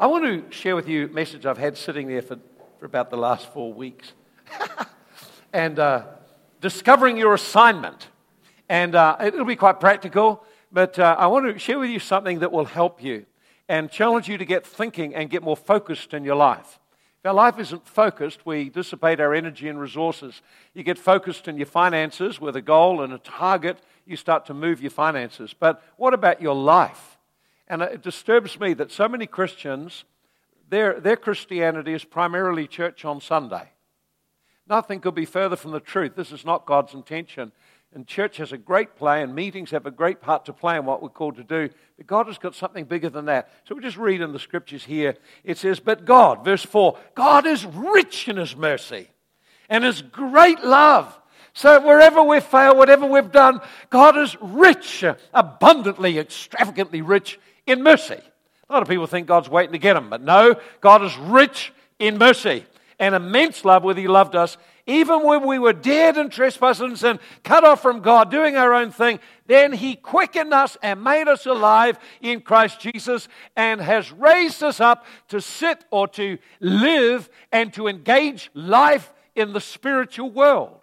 I want to share with you a message I've had sitting there for, for about the last four weeks. and uh, discovering your assignment. And uh, it'll be quite practical, but uh, I want to share with you something that will help you and challenge you to get thinking and get more focused in your life. If our life isn't focused, we dissipate our energy and resources. You get focused in your finances with a goal and a target, you start to move your finances. But what about your life? And it disturbs me that so many Christians, their, their Christianity is primarily church on Sunday. Nothing could be further from the truth. This is not God's intention. And church has a great play, and meetings have a great part to play in what we're called to do. But God has got something bigger than that. So we just read in the scriptures here. It says, But God, verse 4, God is rich in his mercy and his great love. So wherever we've failed, whatever we've done, God is rich, abundantly, extravagantly rich in mercy. A lot of people think God's waiting to get them, but no, God is rich in mercy and immense love with He loved us, even when we were dead in trespasses and sin, cut off from God, doing our own thing. Then He quickened us and made us alive in Christ Jesus and has raised us up to sit or to live and to engage life in the spiritual world.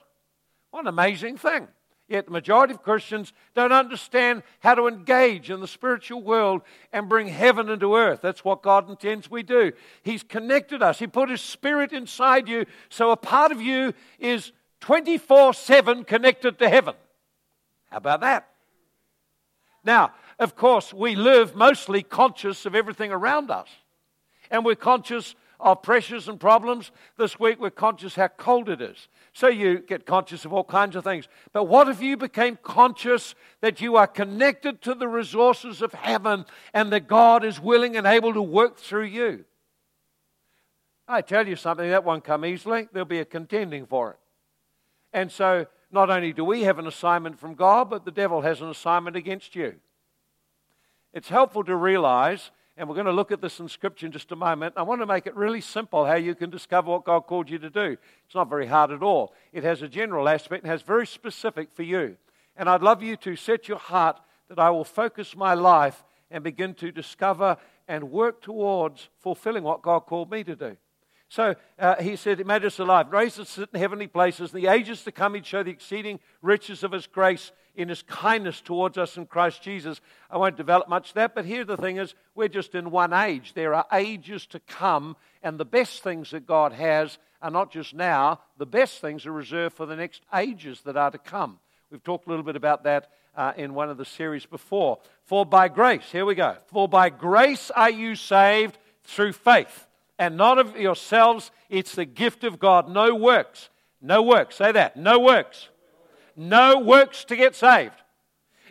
What an amazing thing. Yet the majority of Christians don't understand how to engage in the spiritual world and bring heaven into earth. That's what God intends we do. He's connected us, He put His Spirit inside you, so a part of you is 24 7 connected to heaven. How about that? Now, of course, we live mostly conscious of everything around us. And we're conscious of pressures and problems. This week we're conscious how cold it is. So you get conscious of all kinds of things. But what if you became conscious that you are connected to the resources of heaven and that God is willing and able to work through you? I tell you something, that won't come easily. There'll be a contending for it. And so not only do we have an assignment from God, but the devil has an assignment against you. It's helpful to realize and we're going to look at this in Scripture in just a moment. I want to make it really simple how you can discover what God called you to do. It's not very hard at all. It has a general aspect and has very specific for you. And I'd love you to set your heart that I will focus my life and begin to discover and work towards fulfilling what God called me to do. So uh, he said, He made us alive, raised us in heavenly places. In the ages to come, He'd show the exceeding riches of His grace in His kindness towards us in Christ Jesus. I won't develop much that, but here the thing is, we're just in one age. There are ages to come, and the best things that God has are not just now, the best things are reserved for the next ages that are to come. We've talked a little bit about that uh, in one of the series before. For by grace, here we go. For by grace are you saved through faith and not of yourselves. It's the gift of God. No works. No works. Say that. No works. No works to get saved.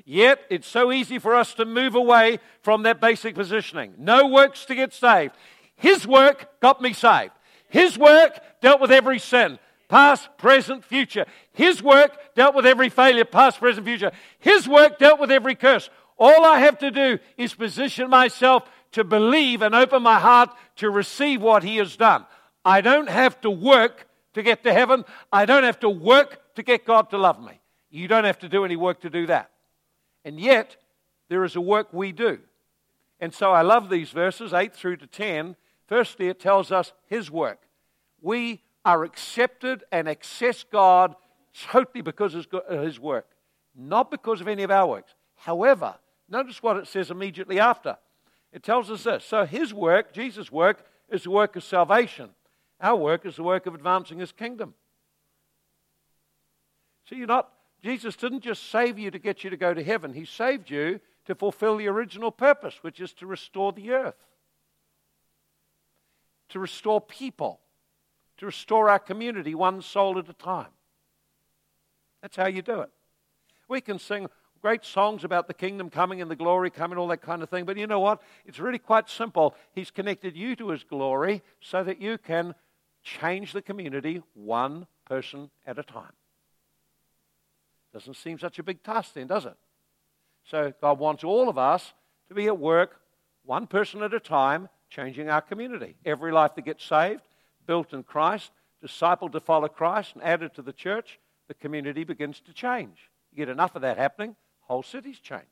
Yet it's so easy for us to move away from that basic positioning. No works to get saved. His work got me saved. His work dealt with every sin, past, present, future. His work dealt with every failure, past, present, future. His work dealt with every curse. All I have to do is position myself to believe and open my heart to receive what He has done. I don't have to work to get to heaven. I don't have to work to get God to love me. You don't have to do any work to do that. And yet, there is a work we do. And so I love these verses, 8 through to 10. Firstly, it tells us His work. We are accepted and access God totally because of uh, His work, not because of any of our works. However, notice what it says immediately after. It tells us this. So his work, Jesus' work, is the work of salvation. Our work is the work of advancing his kingdom. See, you're not, Jesus didn't just save you to get you to go to heaven. He saved you to fulfill the original purpose, which is to restore the earth, to restore people, to restore our community one soul at a time. That's how you do it. We can sing, great songs about the kingdom coming and the glory coming, all that kind of thing. But you know what? It's really quite simple. He's connected you to his glory so that you can change the community one person at a time. Doesn't seem such a big task then, does it? So God wants all of us to be at work one person at a time, changing our community. Every life that gets saved, built in Christ, discipled to follow Christ, and added to the church, the community begins to change. You get enough of that happening, whole cities changed.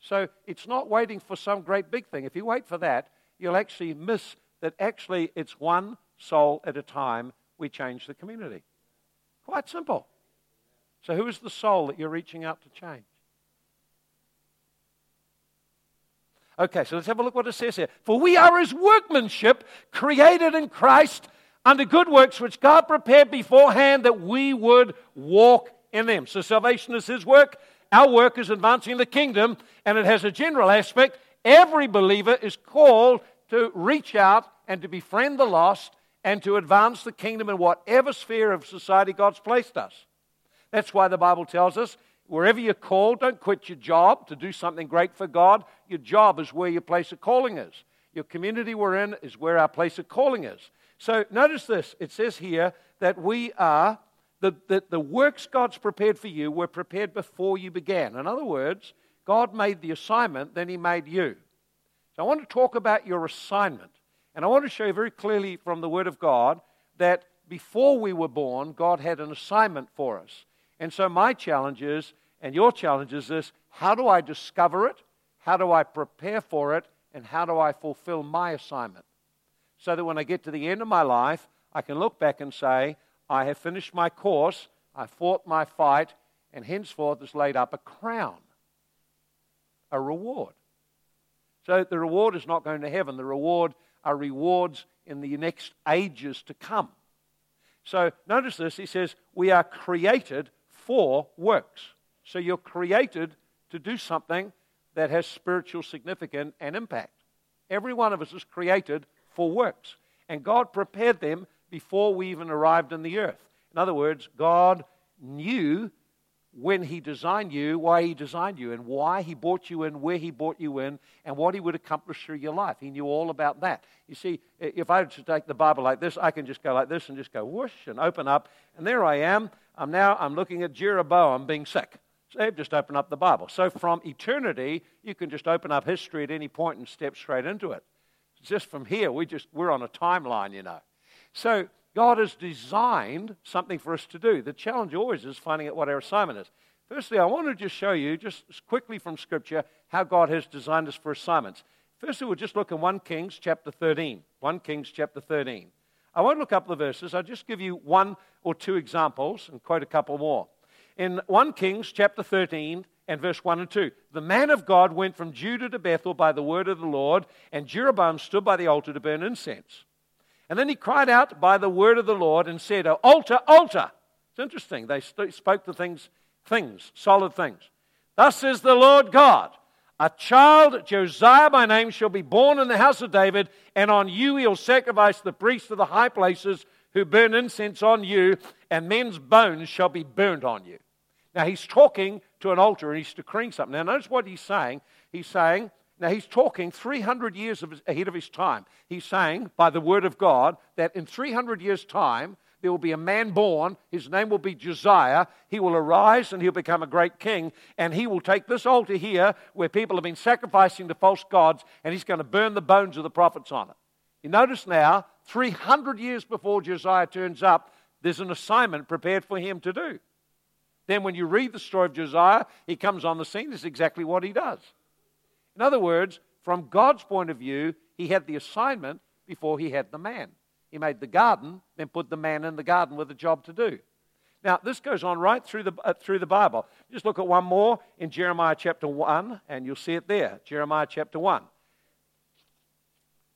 So it's not waiting for some great big thing. If you wait for that, you'll actually miss that actually it's one soul at a time we change the community. Quite simple. So, who is the soul that you're reaching out to change? Okay, so let's have a look what it says here. For we are his workmanship, created in Christ under good works which God prepared beforehand that we would walk in them. So salvation is his work. Our work is advancing the kingdom, and it has a general aspect. Every believer is called to reach out and to befriend the lost and to advance the kingdom in whatever sphere of society God's placed us. That's why the Bible tells us wherever you're called, don't quit your job to do something great for God. Your job is where your place of calling is. Your community we're in is where our place of calling is. So notice this it says here that we are, that the, the works God's prepared for you were prepared before you began. In other words, God made the assignment, then He made you. So I want to talk about your assignment. And I want to show you very clearly from the Word of God that before we were born, God had an assignment for us. And so my challenge is, and your challenge is this how do I discover it? How do I prepare for it? And how do I fulfill my assignment? So that when I get to the end of my life, I can look back and say, I have finished my course, I fought my fight, and henceforth is laid up a crown, a reward. So the reward is not going to heaven. The reward are rewards in the next ages to come. So notice this. He says, We are created for works. So you're created to do something that has spiritual significance and impact. Every one of us is created for works. And God prepared them before we even arrived in the earth. In other words, God knew when He designed you, why He designed you, and why He brought you in, where He brought you in, and what He would accomplish through your life. He knew all about that. You see, if I were to take the Bible like this, I can just go like this and just go whoosh and open up, and there I am. I'm now I'm looking at Jeroboam being sick. So just open up the Bible. So from eternity, you can just open up history at any point and step straight into it. Just from here, we just we're on a timeline, you know. So God has designed something for us to do. The challenge always is finding out what our assignment is. Firstly, I want to just show you, just quickly from Scripture, how God has designed us for assignments. Firstly, we'll just look in 1 Kings chapter 13. 1 Kings chapter 13. I won't look up the verses, I'll just give you one or two examples and quote a couple more. In 1 Kings chapter 13 and verse 1 and 2, the man of God went from Judah to Bethel by the word of the Lord, and Jeroboam stood by the altar to burn incense. And then he cried out by the word of the Lord and said, oh, Altar, altar. It's interesting. They spoke to things, things, solid things. Thus says the Lord God A child, Josiah by name, shall be born in the house of David, and on you he'll sacrifice the priests of the high places who burn incense on you, and men's bones shall be burned on you. Now he's talking to an altar and he's decreeing something. Now notice what he's saying. He's saying, now, he's talking 300 years ahead of his time. He's saying, by the word of God, that in 300 years' time, there will be a man born. His name will be Josiah. He will arise and he'll become a great king. And he will take this altar here where people have been sacrificing to false gods and he's going to burn the bones of the prophets on it. You notice now, 300 years before Josiah turns up, there's an assignment prepared for him to do. Then, when you read the story of Josiah, he comes on the scene. This is exactly what he does. In other words, from God's point of view, he had the assignment before he had the man. He made the garden, then put the man in the garden with a job to do. Now, this goes on right through the, uh, through the Bible. Just look at one more in Jeremiah chapter 1, and you'll see it there. Jeremiah chapter 1.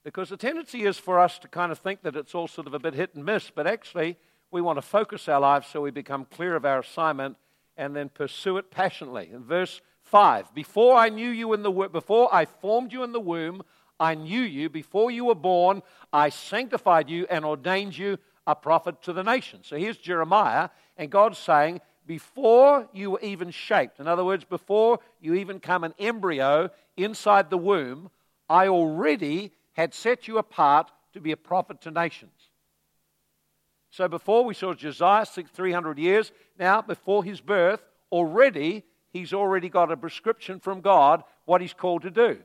Because the tendency is for us to kind of think that it's all sort of a bit hit and miss, but actually, we want to focus our lives so we become clear of our assignment and then pursue it passionately. In verse 5. Before I knew you in the before I formed you in the womb, I knew you. Before you were born, I sanctified you and ordained you a prophet to the nations. So here's Jeremiah, and God's saying, before you were even shaped, in other words, before you even come an embryo inside the womb, I already had set you apart to be a prophet to nations. So before we saw Josiah, 300 years, now before his birth, already he's already got a prescription from God what he's called to do.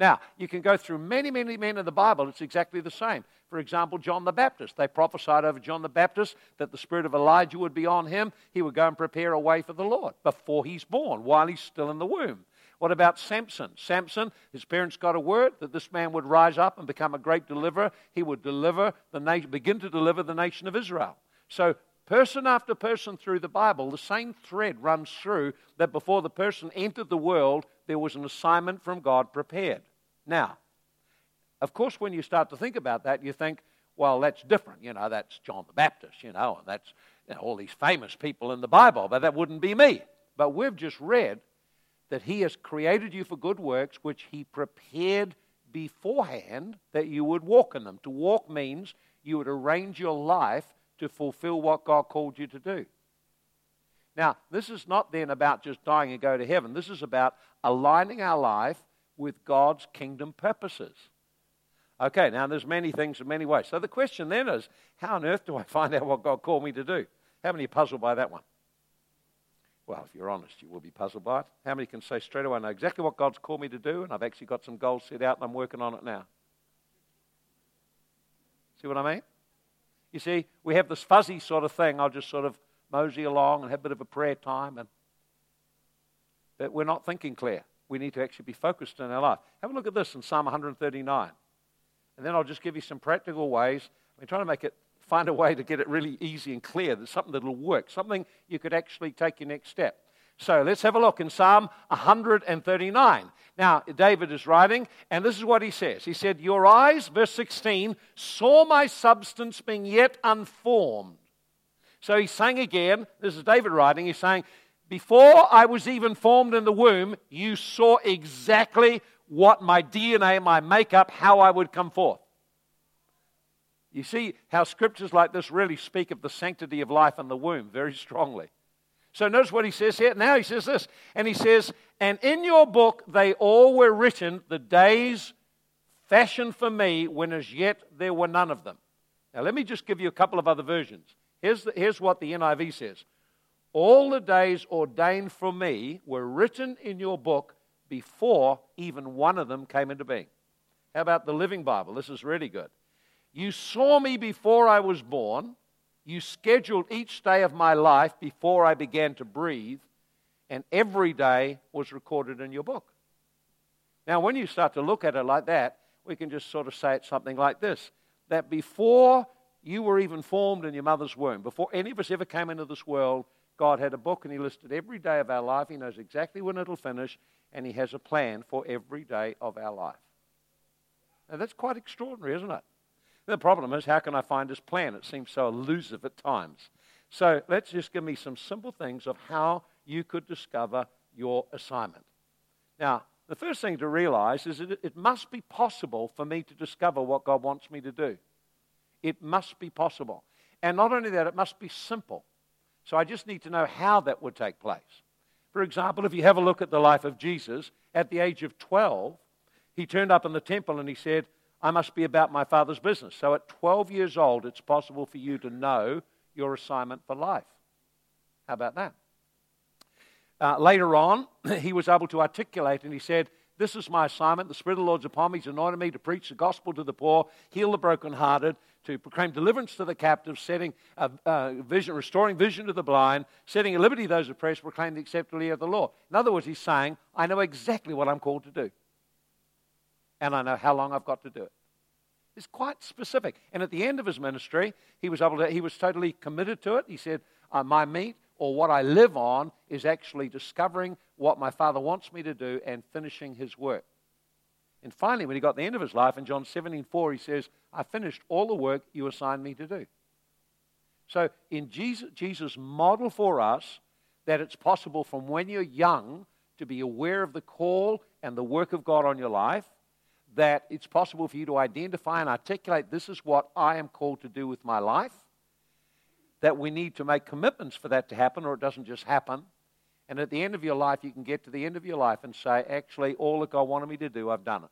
Now, you can go through many, many men in the Bible, it's exactly the same. For example, John the Baptist. They prophesied over John the Baptist that the spirit of Elijah would be on him. He would go and prepare a way for the Lord before he's born, while he's still in the womb. What about Samson? Samson, his parents got a word that this man would rise up and become a great deliverer. He would deliver the nation, begin to deliver the nation of Israel. So, person after person through the Bible, the same thread runs through that before the person entered the world, there was an assignment from God prepared. Now, of course, when you start to think about that, you think, well, that's different. You know, that's John the Baptist, you know, and that's you know, all these famous people in the Bible, but that wouldn't be me. But we've just read that He has created you for good works, which He prepared beforehand that you would walk in them. To walk means you would arrange your life to fulfill what God called you to do. Now, this is not then about just dying and go to heaven. This is about aligning our life with God's kingdom purposes. Okay, now there's many things in many ways. So the question then is, how on earth do I find out what God called me to do? How many are puzzled by that one? Well, if you're honest, you will be puzzled by it. How many can say straight away, I know exactly what God's called me to do, and I've actually got some goals set out and I'm working on it now? See what I mean? You see, we have this fuzzy sort of thing. I'll just sort of mosey along and have a bit of a prayer time, and but we're not thinking clear. We need to actually be focused in our life. Have a look at this in Psalm 139. And then I'll just give you some practical ways. I'm trying to make it find a way to get it really easy and clear. There's something that'll work, something you could actually take your next step. So let's have a look in Psalm 139. Now, David is writing, and this is what he says. He said, Your eyes, verse 16, saw my substance being yet unformed. So he's saying again, this is David writing, he's saying, Before I was even formed in the womb, you saw exactly what my DNA, my makeup, how I would come forth. You see how scriptures like this really speak of the sanctity of life in the womb very strongly. So notice what he says here. Now he says this, and he says, And in your book they all were written, the days fashioned for me, when as yet there were none of them. Now let me just give you a couple of other versions. Here's, the, here's what the NIV says All the days ordained for me were written in your book before even one of them came into being. How about the Living Bible? This is really good. You saw me before I was born. You scheduled each day of my life before I began to breathe, and every day was recorded in your book. Now, when you start to look at it like that, we can just sort of say it something like this that before you were even formed in your mother's womb, before any of us ever came into this world, God had a book and He listed every day of our life. He knows exactly when it'll finish, and He has a plan for every day of our life. Now, that's quite extraordinary, isn't it? The problem is, how can I find his plan? It seems so elusive at times. So let's just give me some simple things of how you could discover your assignment. Now, the first thing to realize is that it must be possible for me to discover what God wants me to do. It must be possible. And not only that, it must be simple. So I just need to know how that would take place. For example, if you have a look at the life of Jesus, at the age of 12, he turned up in the temple and he said, I must be about my Father's business. So at 12 years old, it's possible for you to know your assignment for life. How about that? Uh, later on, he was able to articulate and he said, This is my assignment. The Spirit of the Lord's upon me. He's anointed me to preach the gospel to the poor, heal the brokenhearted, to proclaim deliverance to the captives, setting a, a vision, restoring vision to the blind, setting at liberty those oppressed, proclaim the acceptable year of the Lord. In other words, he's saying, I know exactly what I'm called to do and I know how long I've got to do it. It's quite specific. And at the end of his ministry, he was able to, he was totally committed to it. He said, uh, My meat or what I live on is actually discovering what my father wants me to do and finishing his work. And finally, when he got the end of his life in John 17 4, he says, I finished all the work you assigned me to do. So, in Jesus, Jesus' model for us that it's possible from when you're young to be aware of the call and the work of God on your life, that it's possible for you to identify and articulate this is what I am called to do with my life, that we need to make commitments for that to happen or it doesn't just happen. And at the end of your life, you can get to the end of your life and say, actually, all that God wanted me to do, I've done it.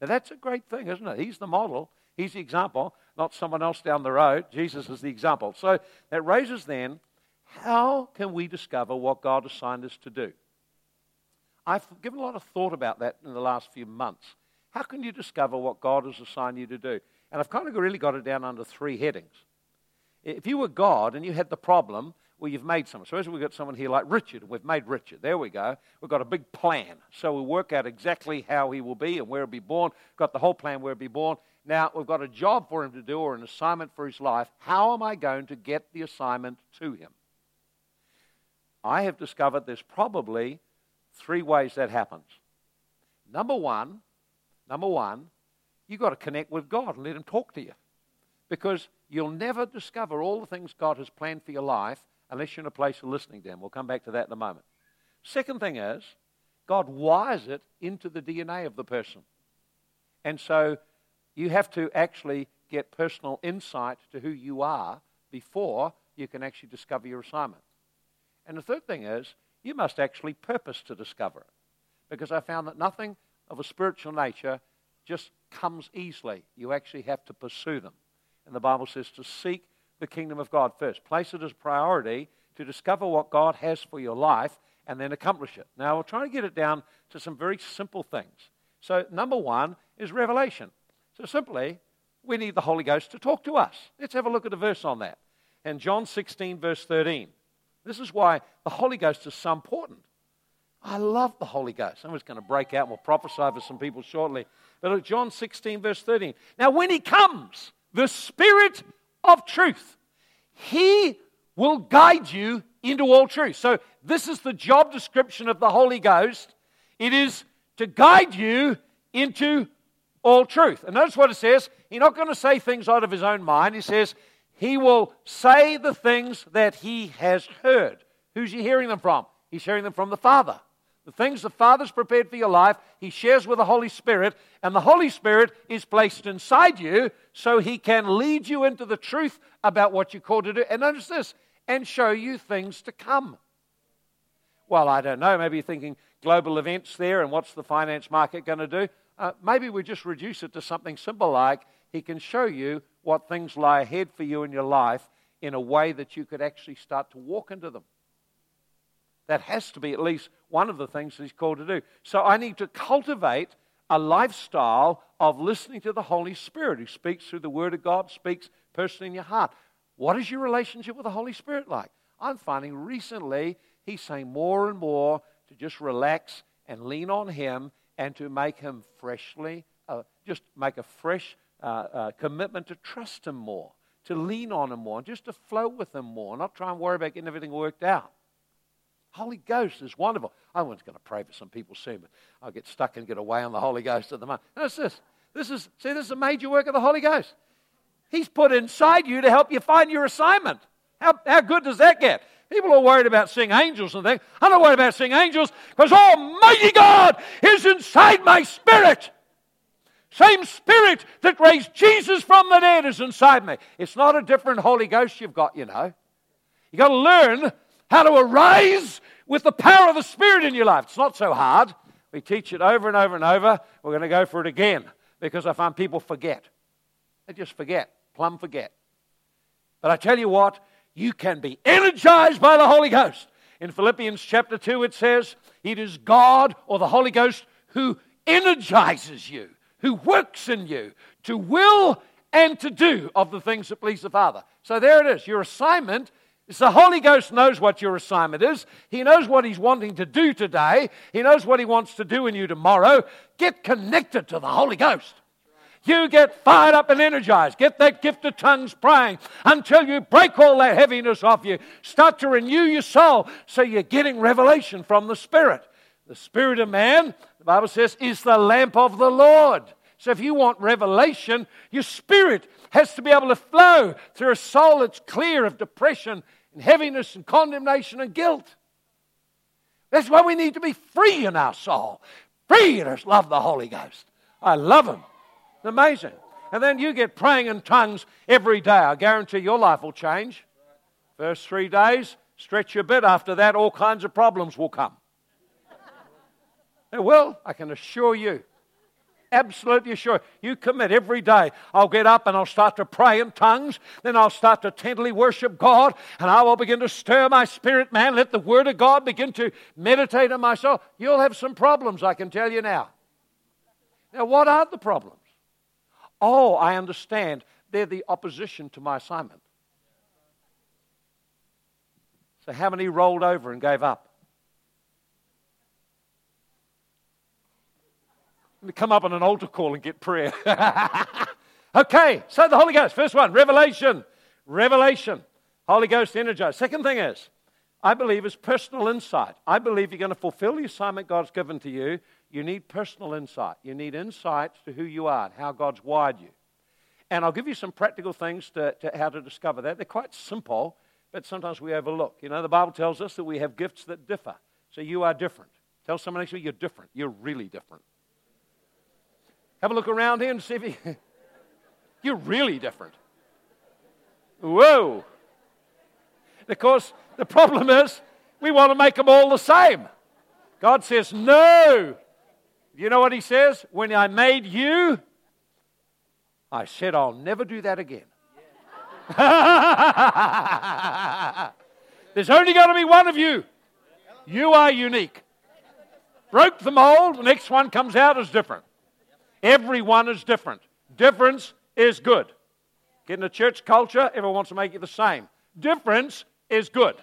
Now, that's a great thing, isn't it? He's the model, He's the example, not someone else down the road. Jesus is the example. So that raises then, how can we discover what God assigned us to do? I've given a lot of thought about that in the last few months. How can you discover what God has assigned you to do? And I've kind of really got it down under three headings. If you were God and you had the problem well, you've made someone. Suppose we've got someone here like Richard, we've made Richard. There we go. We've got a big plan. So we work out exactly how he will be and where he'll be born. Got the whole plan where he'll be born. Now we've got a job for him to do or an assignment for his life. How am I going to get the assignment to him? I have discovered there's probably three ways that happens. Number one, number one, you've got to connect with God and let Him talk to you. Because you'll never discover all the things God has planned for your life unless you're in a place of listening to Him. We'll come back to that in a moment. Second thing is, God wires it into the DNA of the person. And so you have to actually get personal insight to who you are before you can actually discover your assignment. And the third thing is, you must actually purpose to discover it. Because I found that nothing of a spiritual nature just comes easily. You actually have to pursue them. And the Bible says to seek the kingdom of God first. Place it as priority to discover what God has for your life and then accomplish it. Now, we'll try to get it down to some very simple things. So, number one is revelation. So, simply, we need the Holy Ghost to talk to us. Let's have a look at a verse on that. In John 16, verse 13. This is why the Holy Ghost is so important. I love the Holy Ghost. I'm just going to break out and we'll prophesy for some people shortly. But John 16, verse 13. Now, when he comes, the Spirit of truth, he will guide you into all truth. So, this is the job description of the Holy Ghost. It is to guide you into all truth. And notice what it says. He's not going to say things out of his own mind. He says, He will say the things that he has heard. Who's he hearing them from? He's hearing them from the Father. The things the Father's prepared for your life, He shares with the Holy Spirit, and the Holy Spirit is placed inside you so He can lead you into the truth about what you're called to do. And notice this, and show you things to come. Well, I don't know. Maybe you're thinking global events there, and what's the finance market going to do? Uh, maybe we just reduce it to something simple like He can show you what things lie ahead for you in your life in a way that you could actually start to walk into them. That has to be at least one of the things that he's called to do. So I need to cultivate a lifestyle of listening to the Holy Spirit who speaks through the Word of God, speaks personally in your heart. What is your relationship with the Holy Spirit like? I'm finding recently he's saying more and more to just relax and lean on Him and to make Him freshly, uh, just make a fresh uh, uh, commitment to trust Him more, to lean on Him more, and just to flow with Him more, not try and worry about getting everything worked out. Holy Ghost is wonderful. I was going to pray for some people soon, but I'll get stuck and get away on the Holy Ghost at the moment. Notice this. This is, see, this is a major work of the Holy Ghost. He's put inside you to help you find your assignment. How, how good does that get? People are worried about seeing angels and things. I'm not worried about seeing angels because Almighty God is inside my spirit. Same spirit that raised Jesus from the dead is inside me. It's not a different Holy Ghost you've got, you know. You've got to learn how to arise with the power of the Spirit in your life. It's not so hard. We teach it over and over and over. We're going to go for it again because I find people forget. They just forget, plumb forget. But I tell you what, you can be energized by the Holy Ghost. In Philippians chapter 2, it says, It is God or the Holy Ghost who energizes you, who works in you to will and to do of the things that please the Father. So there it is. Your assignment it's the Holy Ghost knows what your assignment is. He knows what He's wanting to do today. He knows what He wants to do in you tomorrow. Get connected to the Holy Ghost. You get fired up and energized. Get that gift of tongues praying until you break all that heaviness off you. Start to renew your soul so you're getting revelation from the Spirit. The Spirit of man, the Bible says, is the lamp of the Lord. So if you want revelation, your spirit has to be able to flow through a soul that's clear of depression and heaviness and condemnation and guilt. That's why we need to be free in our soul. Free to love the Holy Ghost. I love Him. Amazing. And then you get praying in tongues every day. I guarantee your life will change. First three days, stretch a bit. After that, all kinds of problems will come. They will, I can assure you absolutely sure. You commit every day. I'll get up and I'll start to pray in tongues. Then I'll start to tenderly worship God. And I will begin to stir my spirit, man. Let the Word of God begin to meditate on my soul. You'll have some problems, I can tell you now. Now, what are the problems? Oh, I understand. They're the opposition to my assignment. So, how many rolled over and gave up? Come up on an altar call and get prayer. okay, so the Holy Ghost. First one, revelation. Revelation. Holy Ghost energized. Second thing is, I believe is personal insight. I believe you're going to fulfill the assignment God's given to you. You need personal insight. You need insight to who you are and how God's wired you. And I'll give you some practical things to, to how to discover that. They're quite simple, but sometimes we overlook. You know, the Bible tells us that we have gifts that differ. So you are different. Tell someone next to you, you're different. You're really different. Have a look around here and see if you, you're really different. Whoa. Of course, the problem is we want to make them all the same. God says, no. You know what He says? When I made you, I said, I'll never do that again. There's only going to be one of you. You are unique. Broke the mold, the next one comes out as different. Everyone is different. Difference is good. Get in a church culture, everyone wants to make it the same. Difference is good.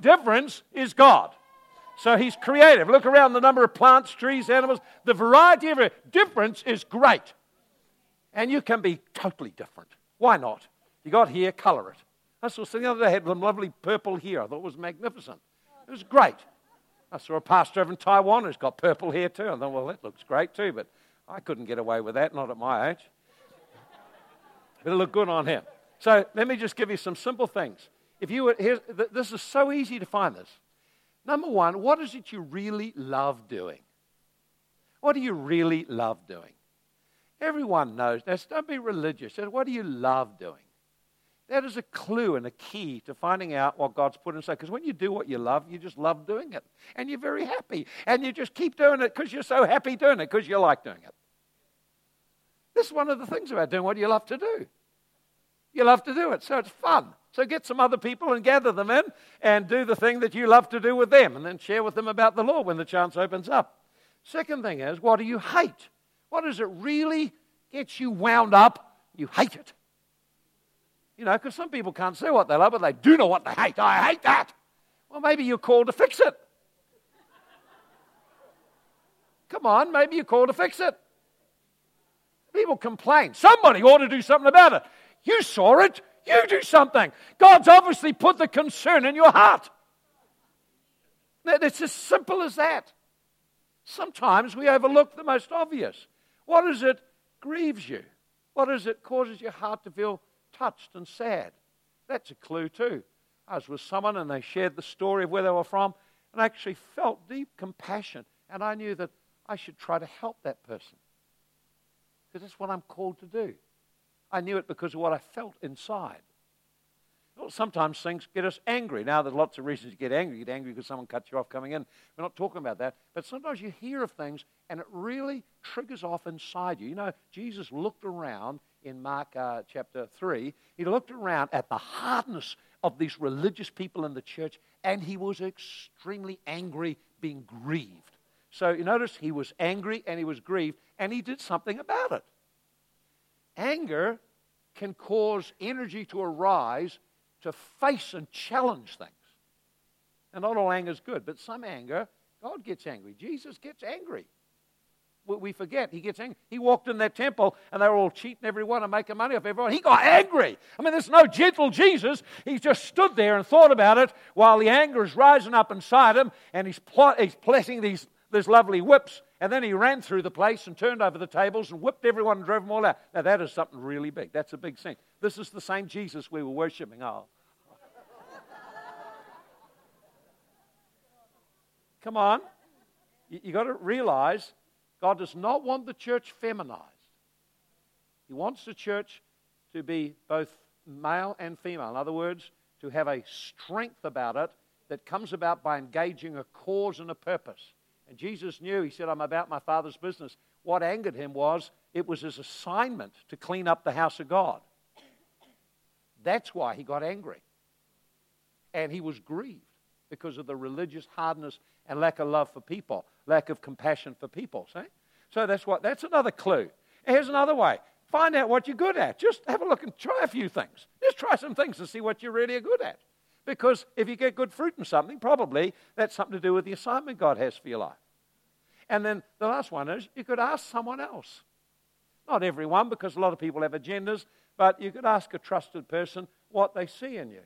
Difference is God. So he's creative. Look around the number of plants, trees, animals, the variety of. Difference is great. And you can be totally different. Why not? You got hair, color it. I saw something the other day had some lovely purple hair. I thought it was magnificent. It was great. I saw a pastor over in Taiwan who's got purple hair too. I thought, well, that looks great too, but I couldn't get away with that, not at my age. But it looked good on him. So let me just give you some simple things. If you were, here, this is so easy to find this. Number one, what is it you really love doing? What do you really love doing? Everyone knows. Now, don't be religious. What do you love doing? That is a clue and a key to finding out what God's put inside. Because when you do what you love, you just love doing it. And you're very happy. And you just keep doing it because you're so happy doing it, because you like doing it. This is one of the things about doing what you love to do. You love to do it, so it's fun. So get some other people and gather them in and do the thing that you love to do with them and then share with them about the Lord when the chance opens up. Second thing is, what do you hate? What does it really get you wound up? You hate it. You know, because some people can't say what they love, but they do know what they hate. I hate that. Well, maybe you're called to fix it. Come on, maybe you're called to fix it. People complain. Somebody ought to do something about it. You saw it. You do something. God's obviously put the concern in your heart. It's as simple as that. Sometimes we overlook the most obvious. What is it grieves you? What is it causes your heart to feel touched and sad. That's a clue, too. I was with someone and they shared the story of where they were from, and I actually felt deep compassion. And I knew that I should try to help that person because that's what I'm called to do. I knew it because of what I felt inside. Well, sometimes things get us angry. Now, there's lots of reasons to get angry. You get angry because someone cuts you off coming in. We're not talking about that. But sometimes you hear of things and it really triggers off inside you. You know, Jesus looked around in Mark uh, chapter 3. He looked around at the hardness of these religious people in the church and he was extremely angry, being grieved. So you notice he was angry and he was grieved and he did something about it. Anger can cause energy to arise to face and challenge things. And not all anger is good, but some anger, God gets angry. Jesus gets angry. We forget he gets angry. He walked in that temple and they were all cheating everyone and making money off everyone. He got angry. I mean, there's no gentle Jesus. He just stood there and thought about it while the anger is rising up inside him and he's, plot, he's plotting these, these lovely whips. And then he ran through the place and turned over the tables and whipped everyone and drove them all out. Now, that is something really big. That's a big scene. This is the same Jesus we were worshiping. Oh, Come on. You, you got to realize God does not want the church feminized. He wants the church to be both male and female. In other words, to have a strength about it that comes about by engaging a cause and a purpose. And Jesus knew, he said, I'm about my Father's business. What angered him was it was his assignment to clean up the house of God. That's why he got angry. And he was grieved because of the religious hardness and lack of love for people, lack of compassion for people. See? So that's what that's another clue. Here's another way. Find out what you're good at. Just have a look and try a few things. Just try some things to see what you really are good at. Because if you get good fruit in something, probably that's something to do with the assignment God has for your life. And then the last one is you could ask someone else. Not everyone, because a lot of people have agendas, but you could ask a trusted person what they see in you.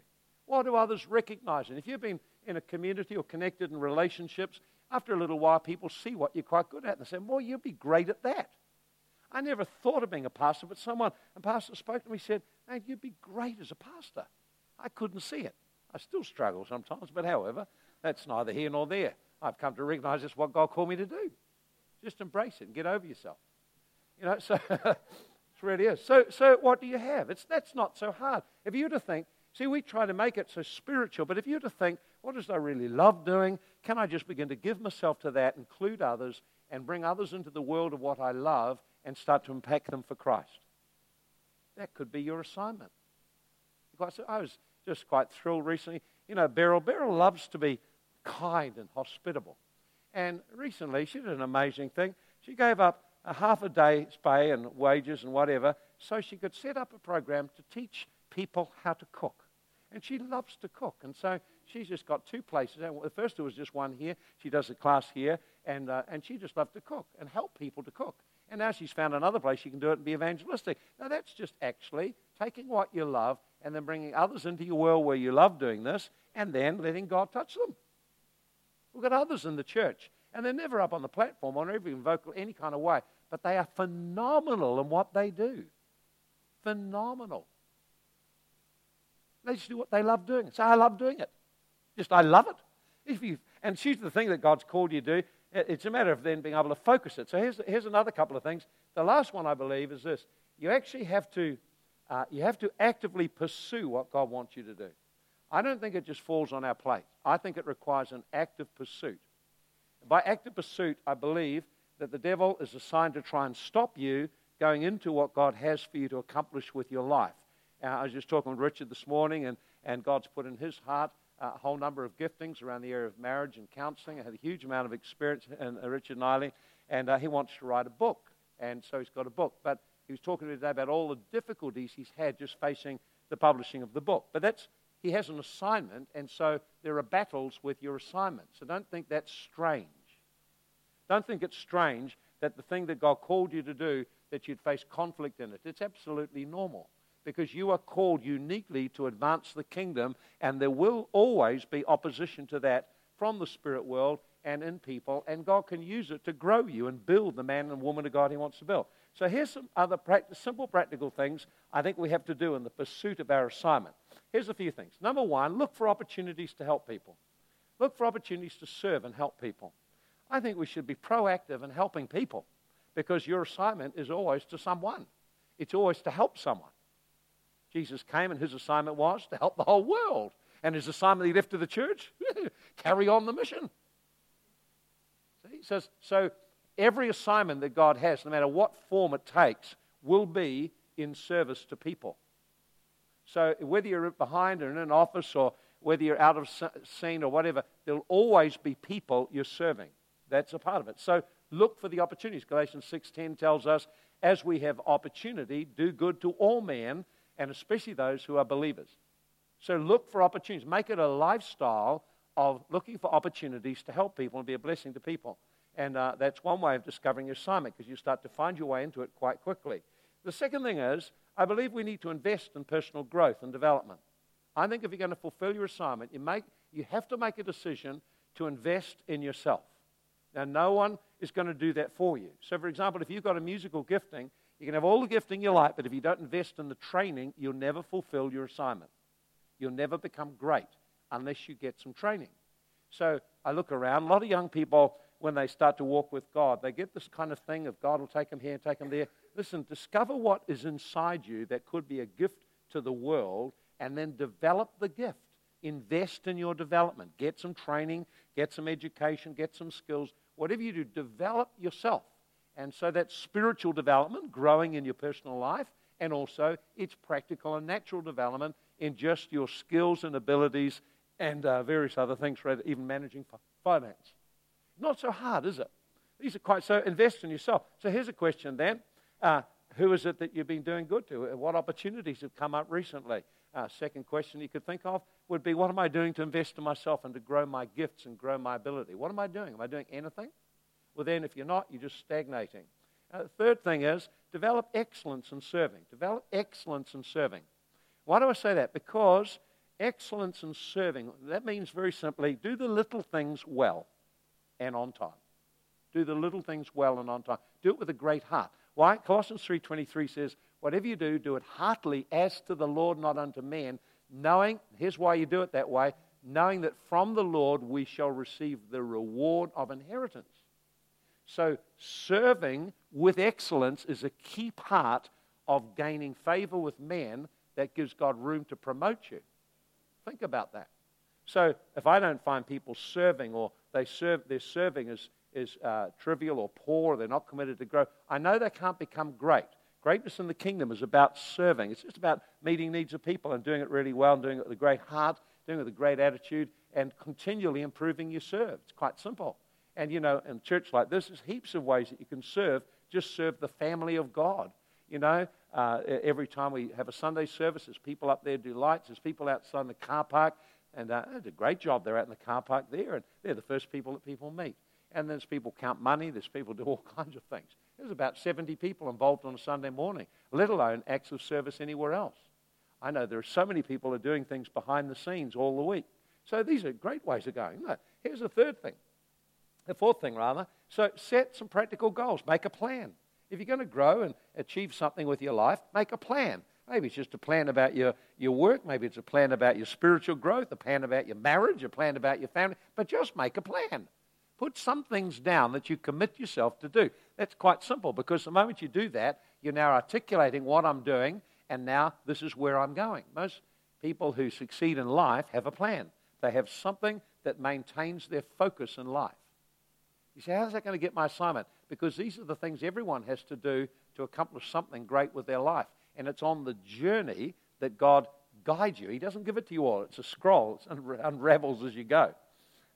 What do others recognize? And if you've been in a community or connected in relationships, after a little while, people see what you're quite good at and they say, Well, you'd be great at that. I never thought of being a pastor, but someone, a pastor spoke to me, said, Man, you'd be great as a pastor. I couldn't see it. I still struggle sometimes, but however, that's neither here nor there. I've come to recognize it's what God called me to do. Just embrace it and get over yourself. You know, so it really is. So, so what do you have? It's, that's not so hard. If you were to think, see, we try to make it so spiritual, but if you were to think, what does I really love doing? Can I just begin to give myself to that, include others, and bring others into the world of what I love and start to impact them for Christ? That could be your assignment. I was just quite thrilled recently. You know, Beryl, Beryl loves to be kind and hospitable. And recently, she did an amazing thing. She gave up a half a day's pay and wages and whatever so she could set up a program to teach people how to cook. And she loves to cook. And so she's just got two places. The first was just one here. She does a class here. And, uh, and she just loved to cook and help people to cook. And now she's found another place she can do it and be evangelistic. Now, that's just actually taking what you love and then bringing others into your world where you love doing this and then letting God touch them. We've got others in the church, and they're never up on the platform or never in vocal any kind of way, but they are phenomenal in what they do. Phenomenal. They just do what they love doing. Say, I love doing it. Just, I love it. If you, and choose the thing that God's called you to do. It's a matter of then being able to focus it. So here's, here's another couple of things. The last one, I believe, is this. You actually have to, uh, you have to actively pursue what God wants you to do. I don't think it just falls on our plate. I think it requires an active pursuit. By active pursuit, I believe that the devil is assigned to try and stop you going into what God has for you to accomplish with your life. Uh, I was just talking with Richard this morning, and, and God's put in his heart a whole number of giftings around the area of marriage and counseling. I had a huge amount of experience in uh, Richard Niley, and uh, he wants to write a book. And so he's got a book. But he was talking to me today about all the difficulties he's had just facing the publishing of the book. But that's he has an assignment, and so there are battles with your assignment. So don't think that's strange. Don't think it's strange that the thing that God called you to do, that you'd face conflict in it. It's absolutely normal because you are called uniquely to advance the kingdom, and there will always be opposition to that from the spirit world and in people, and God can use it to grow you and build the man and woman of God He wants to build. So here's some other simple practical things I think we have to do in the pursuit of our assignment. Here's a few things. Number one, look for opportunities to help people. Look for opportunities to serve and help people. I think we should be proactive in helping people because your assignment is always to someone. It's always to help someone. Jesus came and his assignment was to help the whole world. And his assignment he left to the church, carry on the mission. See? So, so every assignment that God has, no matter what form it takes, will be in service to people. So whether you're behind or in an office or whether you're out of scene or whatever, there'll always be people you're serving. That's a part of it. So look for the opportunities. Galatians 6:10 tells us, as we have opportunity, do good to all men, and especially those who are believers. So look for opportunities. Make it a lifestyle of looking for opportunities to help people and be a blessing to people. And uh, that's one way of discovering your assignment because you start to find your way into it quite quickly. The second thing is, I believe we need to invest in personal growth and development. I think if you're going to fulfill your assignment, you, make, you have to make a decision to invest in yourself. Now, no one is going to do that for you. So, for example, if you've got a musical gifting, you can have all the gifting you like, but if you don't invest in the training, you'll never fulfill your assignment. You'll never become great unless you get some training. So, I look around, a lot of young people, when they start to walk with God, they get this kind of thing of God will take them here and take them there. Listen, discover what is inside you that could be a gift to the world and then develop the gift. Invest in your development. Get some training, get some education, get some skills. Whatever you do, develop yourself. And so that's spiritual development, growing in your personal life, and also it's practical and natural development in just your skills and abilities and uh, various other things, rather even managing finance. Not so hard, is it? These are quite so. Invest in yourself. So here's a question then uh, who is it that you've been doing good to? What opportunities have come up recently? Uh, second question you could think of would be what am I doing to invest in myself and to grow my gifts and grow my ability? What am I doing? Am I doing anything? Well, then, if you're not, you're just stagnating. Uh, the third thing is develop excellence in serving. Develop excellence in serving. Why do I say that? Because excellence in serving, that means very simply do the little things well and on time. Do the little things well and on time. Do it with a great heart. Why? Colossians 3.23 says, whatever you do, do it heartily as to the Lord, not unto men, knowing, here's why you do it that way, knowing that from the Lord we shall receive the reward of inheritance. So, serving with excellence is a key part of gaining favor with men that gives God room to promote you. Think about that. So, if I don't find people serving or they serve, their serving is, is uh, trivial or poor, or they're not committed to grow, I know they can't become great. Greatness in the kingdom is about serving. It's just about meeting needs of people and doing it really well and doing it with a great heart, doing it with a great attitude, and continually improving your serve. It's quite simple. And you know, in church like this, there's heaps of ways that you can serve. Just serve the family of God. You know, uh, every time we have a Sunday service, there's people up there do lights. There's people outside in the car park, and uh, they do a great job. They're out in the car park there, and they're the first people that people meet. And there's people count money. There's people do all kinds of things. There's about 70 people involved on a Sunday morning, let alone acts of service anywhere else. I know there are so many people are doing things behind the scenes all the week. So these are great ways of going. No, here's the third thing the fourth thing, rather. So set some practical goals. Make a plan. If you're going to grow and achieve something with your life, make a plan. Maybe it's just a plan about your, your work. Maybe it's a plan about your spiritual growth, a plan about your marriage, a plan about your family. But just make a plan. Put some things down that you commit yourself to do. That's quite simple because the moment you do that, you're now articulating what I'm doing and now this is where I'm going. Most people who succeed in life have a plan, they have something that maintains their focus in life. You say, how's that going to get my assignment? Because these are the things everyone has to do to accomplish something great with their life. And it's on the journey that God guides you. He doesn't give it to you all. It's a scroll. It unravels as you go.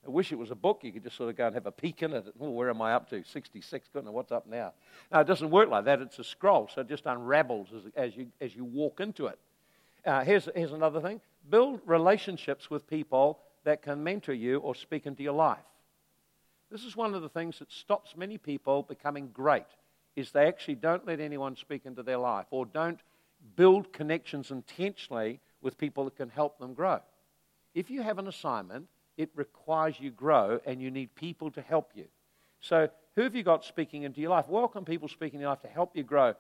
I wish it was a book. You could just sort of go and have a peek in it. Oh, where am I up to? 66. Goodness, what's up now? No, it doesn't work like that. It's a scroll, so it just unravels as, as you, as you walk into it. Uh, here's, here's another thing build relationships with people that can mentor you or speak into your life. This is one of the things that stops many people becoming great is they actually don't let anyone speak into their life or don't build connections intentionally with people that can help them grow. If you have an assignment, it requires you grow and you need people to help you. So, who have you got speaking into your life? Welcome people speaking into your life to help you grow.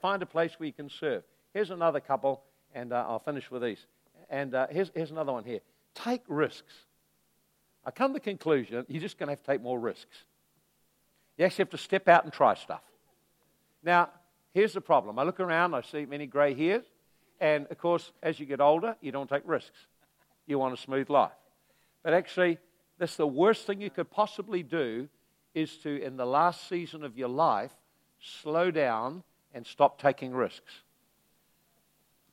Find a place where you can serve. Here's another couple, and uh, I'll finish with these. And uh, here's, here's another one here. Take risks. I come to the conclusion you're just going to have to take more risks. You actually have to step out and try stuff. Now, here's the problem. I look around, I see many grey hairs, and of course, as you get older, you don't take risks. You want a smooth life. But actually, that's the worst thing you could possibly do is to, in the last season of your life, slow down and stop taking risks.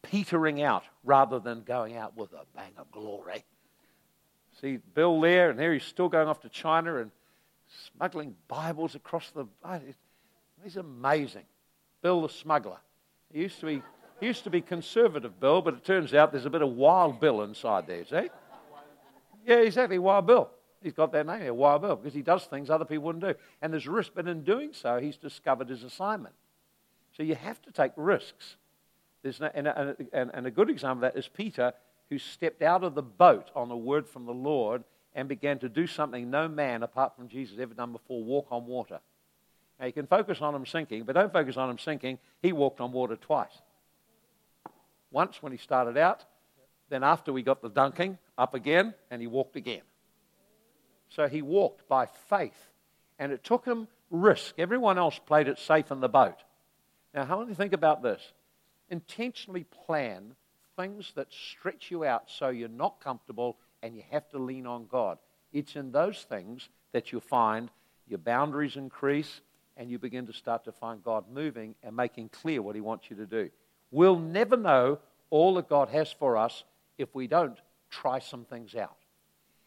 Petering out rather than going out with a bang of glory. See Bill there, and there he's still going off to China and smuggling Bibles across the. He's amazing. Bill the smuggler. He used to be, he used to be conservative Bill, but it turns out there's a bit of Wild Bill inside there, see? Yeah, exactly, Wild Bill. He's got that name here, Wild Bill, because he does things other people wouldn't do. And there's risk, but in doing so, he's discovered his assignment. So you have to take risks. There's no, and, and, and a good example of that is Peter who stepped out of the boat on a word from the Lord and began to do something no man apart from Jesus ever done before walk on water. Now, you can focus on him sinking, but don't focus on him sinking. He walked on water twice. Once when he started out, then after we got the dunking, up again, and he walked again. So he walked by faith, and it took him risk. Everyone else played it safe in the boat. Now, how do you think about this? Intentionally plan things that stretch you out so you're not comfortable and you have to lean on God. It's in those things that you find your boundaries increase and you begin to start to find God moving and making clear what He wants you to do. We'll never know all that God has for us if we don't try some things out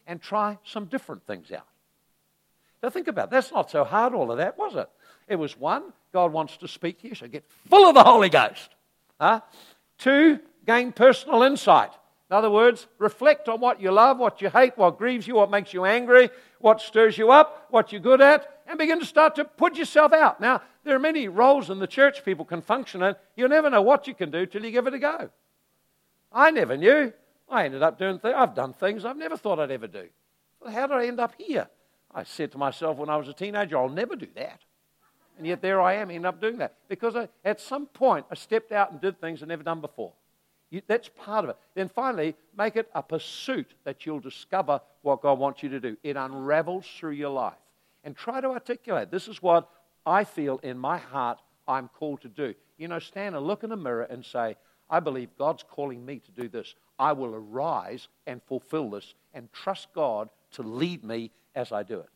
and try some different things out. Now, think about it. That's not so hard, all of that, was it? It was one, God wants to speak to you. So get full of the Holy Ghost. Huh? Two, gain personal insight. In other words, reflect on what you love, what you hate, what grieves you, what makes you angry, what stirs you up, what you're good at, and begin to start to put yourself out. Now, there are many roles in the church people can function in. You'll never know what you can do till you give it a go. I never knew. I ended up doing things. I've done things I've never thought I'd ever do. Well, how did I end up here? I said to myself when I was a teenager, I'll never do that. And yet there I am, ended up doing that. Because I, at some point, I stepped out and did things I'd never done before. You, that's part of it. Then finally, make it a pursuit that you'll discover what God wants you to do. It unravels through your life. And try to articulate this is what I feel in my heart I'm called to do. You know, stand and look in a mirror and say, I believe God's calling me to do this. I will arise and fulfill this and trust God to lead me as I do it.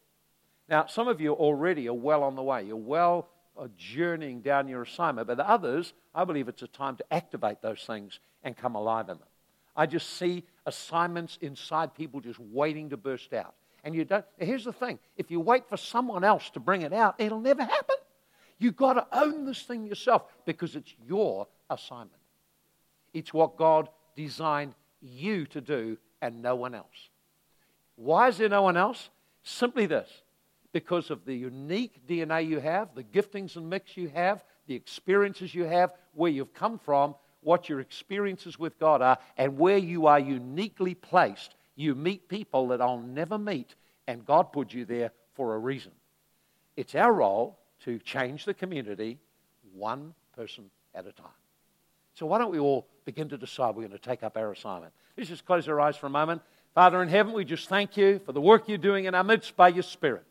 Now, some of you already are well on the way. You're well uh, journeying down your assignment. But others, I believe it's a time to activate those things and come alive in them. I just see assignments inside people just waiting to burst out. And you don't, here's the thing if you wait for someone else to bring it out, it'll never happen. You've got to own this thing yourself because it's your assignment. It's what God designed you to do and no one else. Why is there no one else? Simply this because of the unique DNA you have, the giftings and mix you have, the experiences you have, where you've come from, what your experiences with God are, and where you are uniquely placed. You meet people that I'll never meet, and God put you there for a reason. It's our role to change the community one person at a time. So, why don't we all begin to decide we're going to take up our assignment? Let's just close our eyes for a moment. Father in heaven, we just thank you for the work you're doing in our midst by your Spirit.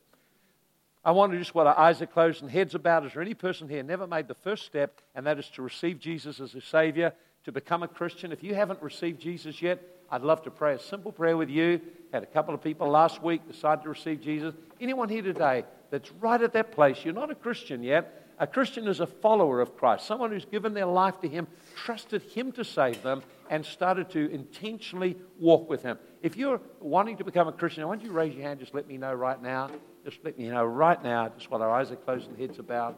I wonder just what our eyes are closed and heads about. Is there any person here never made the first step, and that is to receive Jesus as a Savior, to become a Christian? If you haven't received Jesus yet, I'd love to pray a simple prayer with you. Had a couple of people last week decide to receive Jesus. Anyone here today that's right at that place, you're not a Christian yet. A Christian is a follower of Christ, someone who's given their life to Him, trusted Him to save them, and started to intentionally walk with Him. If you're wanting to become a Christian, why don't you raise your hand? Just let me know right now. Just let me know right now, just while our eyes are closed and heads about.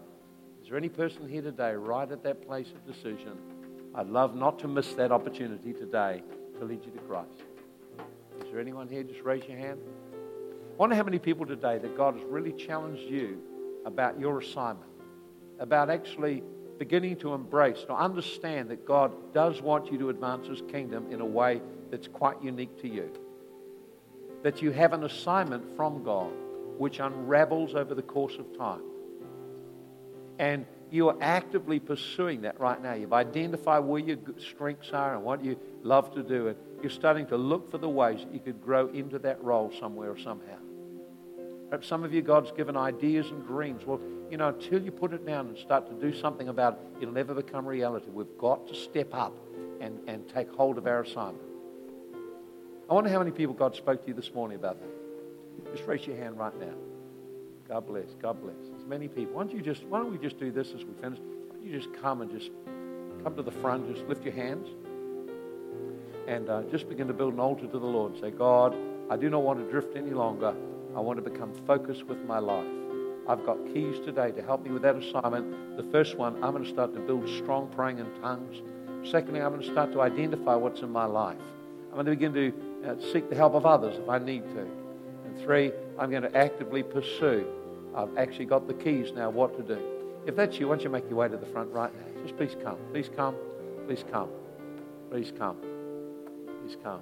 Is there any person here today, right at that place of decision? I'd love not to miss that opportunity today to lead you to Christ. Is there anyone here? Just raise your hand. I wonder how many people today that God has really challenged you about your assignment, about actually beginning to embrace, to understand that God does want you to advance His kingdom in a way that's quite unique to you. That you have an assignment from God which unravels over the course of time. And you are actively pursuing that right now. You've identified where your strengths are and what you love to do, and you're starting to look for the ways that you could grow into that role somewhere or somehow. Perhaps some of you, God's given ideas and dreams. Well, you know, until you put it down and start to do something about it, it'll never become reality. We've got to step up and, and take hold of our assignment. I wonder how many people God spoke to you this morning about that. Just raise your hand right now. God bless. God bless. As many people. Why don't you just? Why don't we just do this as we finish? Why don't you just come and just come to the front? Just lift your hands and uh, just begin to build an altar to the Lord. Say, God, I do not want to drift any longer. I want to become focused with my life. I've got keys today to help me with that assignment. The first one, I'm going to start to build strong praying in tongues. Secondly, I'm going to start to identify what's in my life. I'm going to begin to uh, seek the help of others if I need to. Three, I'm going to actively pursue. I've actually got the keys now what to do. If that's you, why don't you make your way to the front right now? Just please come. Please come. Please come. Please come. Please come.